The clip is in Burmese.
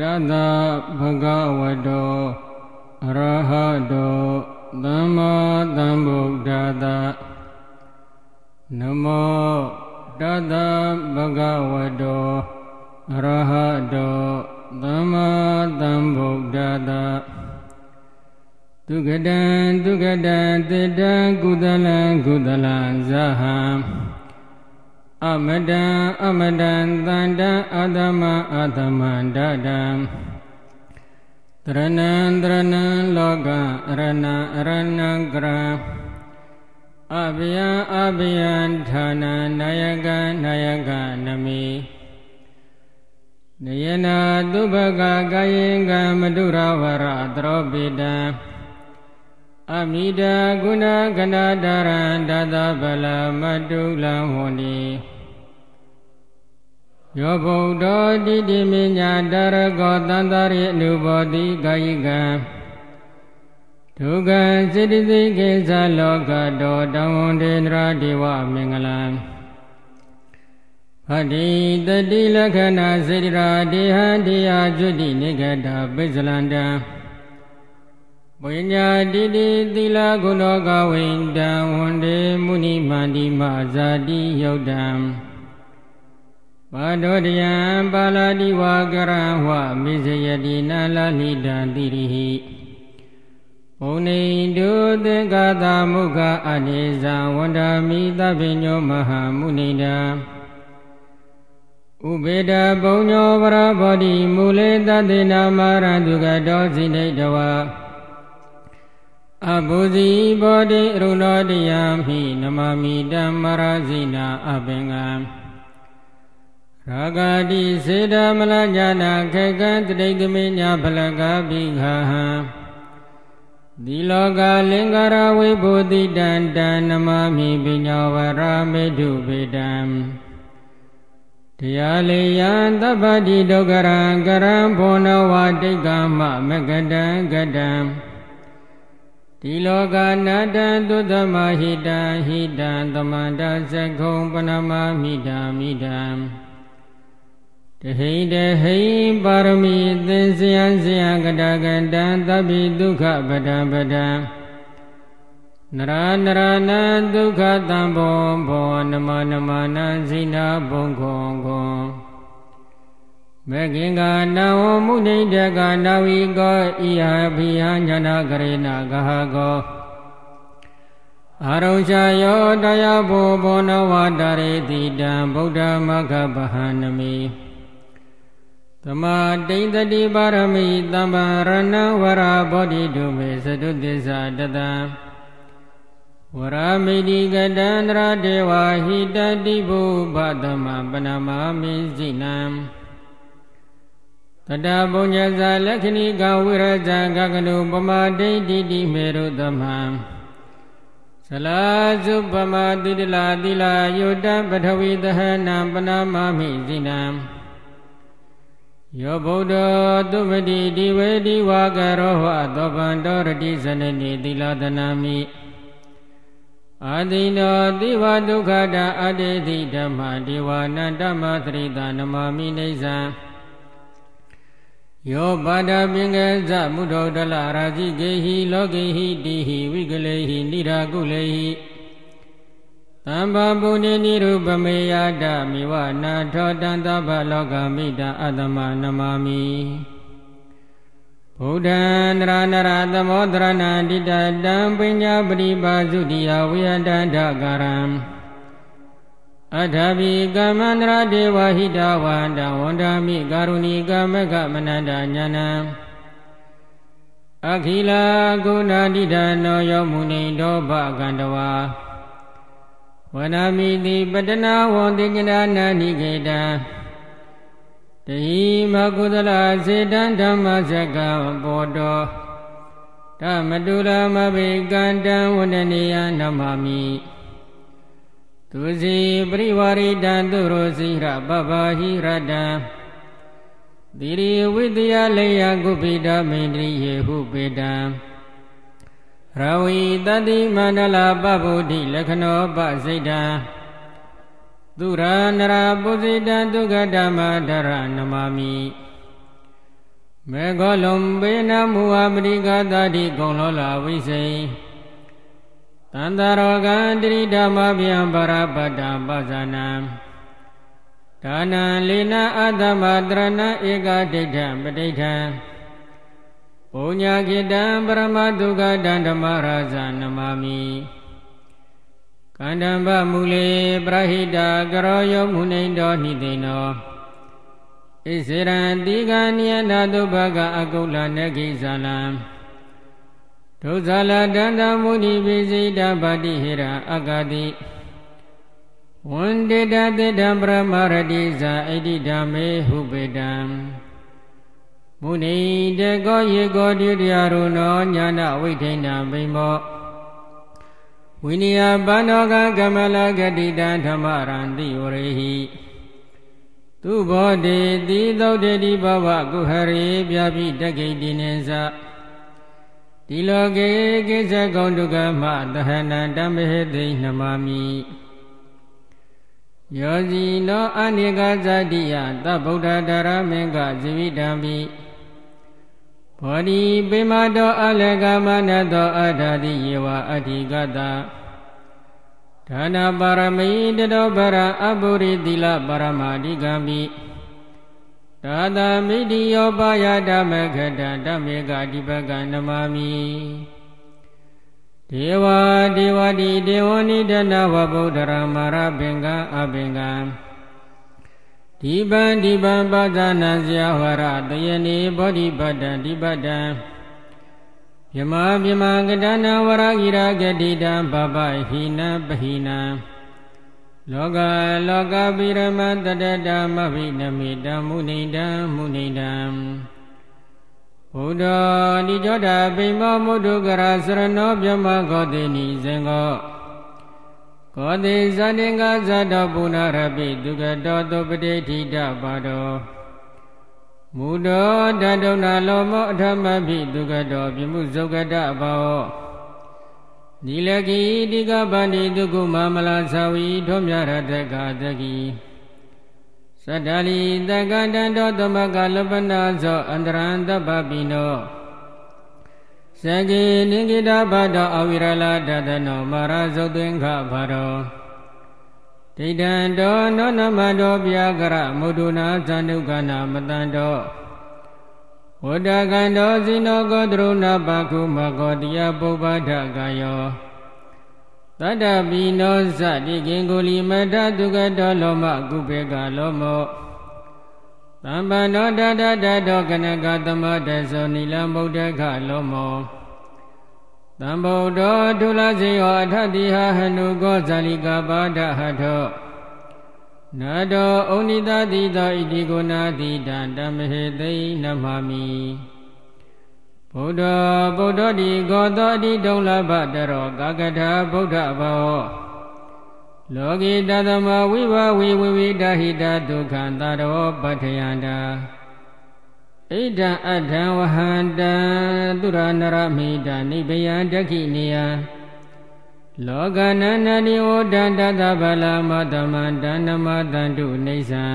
နမောတသဗုဒ္ဓဝတ္တောအရဟတောသမ္မာသမ္ဗုဒ္ဓတနမောတသဗုဒ္ဓဝတ္တောအရဟတောသမ္မာသမ္ဗုဒ္ဓတသုခတံသုခတံတေတံကုသလံကုသလံဇဟံ အမတံအမတံတန္တံအာသမအာသမန္တတံတရဏံတရဏံလောကအရဏံအရဏံကရံအဘယံအဘယံဌာနံနာယကနာယကနမိနယနာသုဘကကာယေကမတုရဝရသရောပိတံအမိတာဂုဏကနာတရံဒသဗလမတုလံဟောတိ ယောဗုဒ္ဓတိတိမိညာတရကောတန္တရိအနုဘောတိကာယိကံဒုက္ခစေတသိက်ကိစ္စလောကတောတံဝန္တေနရာဒေဝမင်္ဂလံဖတိတတိလက္ခဏာစေတရာဒေဟံတေယကျွတိနိဂတာပိစလန္တံဝိညာတိတိသီလဂုဏောကဝိန္တံဝန္တေမုနိမန္တိမဇာတိယုတ်တံ ပါတောတယံပါဠိဝါကရံဝမိစယတိနာလလိတံတိရိဟိဘုံနေတုသင်္ကာတာမုခအနေဇံဝန္ဒာမိသဗ္ဗညောမဟာမုနိတံဥပေတဘုံညောပရဘောတိမူလေတတေနာမရံသူကတောစိနေတဝအဘုဇီဘောတိအရုဏောတယံမိနမမိတံမရဇိနာအပင်္ဂံ ရာဂတိစေတမလညာနာခေကံတတိတမေညာဖလကပိခာဟံဒီလောကလင်္ကာရဝိဘုတိတံတံနမမိပညာဝရမေတုပေတံတရားလေယံသဗ္ဗတိဒုက္ခရံကရံဘောနဝတိတ်ကမမကတံကတံဒီလောကနာတံသုတမဟိတံဟိတံသမန္တသကုံပနမမိတံမိတံ တဟိတဟိပါရမီသင်္စယံစယကတကတံသဗ္ဗိဒုက္ခပဒံပဒံနရနရနံဒုက္ခတံဘောဘောနမနမနံဇိနာဘုံခောခောမေခင်္ဂနဝမုနိတကနာဝိကောဣယဖိယညာနာကရေနာဂဟကောအာရုံချယောတရားဘောဘောနဝတရေတိတံဗုဒ္ဓမဂ္ဂဗဟနမိ သမာတိန်တတိပါရမိသမ္ပါရဏဝရဘောဓိတုမေသတုသစ္စာတတံဝရမိတိကတန္တရာဒေဝဟိတတိဘုဘသမပနမမိစိနံတတဘုံညဇာလက္ခဏိကဝိရဇံကကနုပမဒိဋ္ဌိတိမေရုသမံသလာစုပမတိတလာတိလာယုတပထဝီသဟနံပနမမိစိနံ ယောဗုဒ္ဓသုပတိဒီဝေဒီဝါကရောဟသောဗန္တောရတိဇနတိသီလသနာမိအာတိနောတိဝဒုက္ခတာအတေတိဓမ္မဒေဝနန္တမသရိတာနမမိနေဇံယောပါဒပင်ကဇမုဒ္ဒောတလရာဇိကေဟိလောကေဟိတိဟိဝိကလေဟိနိရာကုလေဟိ သံဃပုဏ္ဏနိရုပမေယတမိဝနာထောတံသဗ္ဗလောကမိတအတ္တမနမမိဗုဒ္ဓံနရနရသမောဒရဏတိတတံပညာပရိပါစုတိယဝိဟတန္တကာရံအထာဘိကမ္မန္တရဒေဝဟိတဝန္တဝန္ဒာမိကာရုဏီကမကမနန္တညာနံအခိလာကုဏတိဒနောယောမုနိတောဘကန္တဝါ ဝနာမိတိပတနာဝံတိဉ္နာနာနိကေတံတဟိမကုသလစေတံဓမ္မစကံဘောတောဓမ္မတုလမဘိကန္တံဝန္ဒနေယနမမိသူစီပရိဝရိတံသူရောစီရပပဟိရတံသီရိဝိတယလေယကုပိတမေန္ဒိယေဟုပေတံ ရဝီတတိမန္တလာပဗုဒ္ဓိလက္ခဏောပစိတ်တံသူရနရပုစိတံဒုက္ခဓမ္မဒရနမမိမေဃလုံးဘေနမူအပရိကတာတိကုံလောလာဝိစိတန္တရောဂံတရိဓမ္မဗျံပရပတ္တပဇာနံဒါနံလေနအတ္တမတရဏဧကဒိဋ္ဌံပဋိဋ္ဌံ ပုညကိတံပရမဒုက္ခတံဓမ္မရာဇနမမိကန္တံဗမူလေပရဟိတကရောယောမုနိတောနိသိနောဣစေရံတိကနိယနာတုဘကအကုလနကိဇာလံဒုဇာလတန္တမုနိပိစိတဗတိဟိရအကတိဝန္တေတတေတံပရမရတိဇာဣတိဓမ္မေဟုပေတံ မုနိတေကောယေကောတိတရာရုနောညာနာဝိထိဏဗိမောဝိနည်းပန္နောကကမလဂတိတံဓမ္မရံတိဝရေဟိသူဘောတေတိသုတ်တေတိဘဝကုဟရေပြပိတကိတိနေသဒီလောကေကိစ္စကုံဒုက္ခမသဟနံတမဟေသိနမမိယောဇီနောအနိကဇတိယသဗုဒ္ဓတရမေကဇိဝိတံပိ ဘောဓိပေမတောအလကမနတောအထာတိယေဝအဋ္ဌိကတဒါနပါရမိတတောပရအပုရိသီလပရမဓိကံပိသာသမိတိယောပါယဓမ္မခတဓမ္မေကဒီပကနမမိဒေဝဒေဝတိဒေဝနိဒနဝဗုဒ္ဓရမရပင်ကံအပင်ကံ ဒီပံဒီပံပါဇာနံဇယဝရတယနေဘောဓိပတ္တံဒီပတ္တံယမပြမကတနာဝရဂိရာဂတိတံဘဘဟိနပဟိနံလောကလောကပိရမတတတမဘိနမိတံမုနိတံမုနိတံဘုဒ္ဓနိကြောတာပိမောမုဒုကရစရဏောပြမဂောတိနိဇင်္ဂော ကောတိဇတိင္ကဇတောပုဏ္ဏရပိဒုက္ကတောသုပတိဋ္ဌိတပါတော်မူတော်တတုဏလောမောအထမပိဒုက္ကတောပြမှုဇုကတဘောနိလကိတိကပန္တိဒုက္ခမမလာသဝီထုံးမြရတကတကိသတ္တလီတက္ကတံတောသမကလပနာဇောအန္တရံတပပိနော စကေနိကိတာဘတောအဝိရလတတနောမာရဇုတ်သွင်္ခဘာရောဒိဋ္ဌံတောနောနမတောပြာကရမုဒုနာဇန္တုကနာမတန္တောဝတ္တကံတောဇိနောကောတရုဏပကုမကောတိယပုပ္ပဒကာယောတတ္တပိနောဇတိကင်ကိုလီမတတုကတောလောမကုပေကလောမော သံပန္နောတတတတောကနကသမတသောနိလံဗုဒ္ဓခလောမောသံဗုဒ္ဓောဒုလစေယောအထတိဟဟနုကောဇာလိကပါဒဟထောနတောဩနိတတိသောဣတိကိုနာတိတံတမဟေသိနမမိဗုဒ္ဓဗုဒ္ဓတိကောသောအတိတုံလဘတရောကာကထာဗုဒ္ဓဘော လောကိတသမဝိဘဝိဝိဝိတဟိတဒုက္ခံတရောပဋ္ဌယန္တာဣဒံအထံဝဟန္တံသူရနရမိတနိဗ္ဗယံဒက္ခိနေယလောကနန္တိဝဒန္တသဗ္ဗလမတမန္တနမတန္တုနေသံ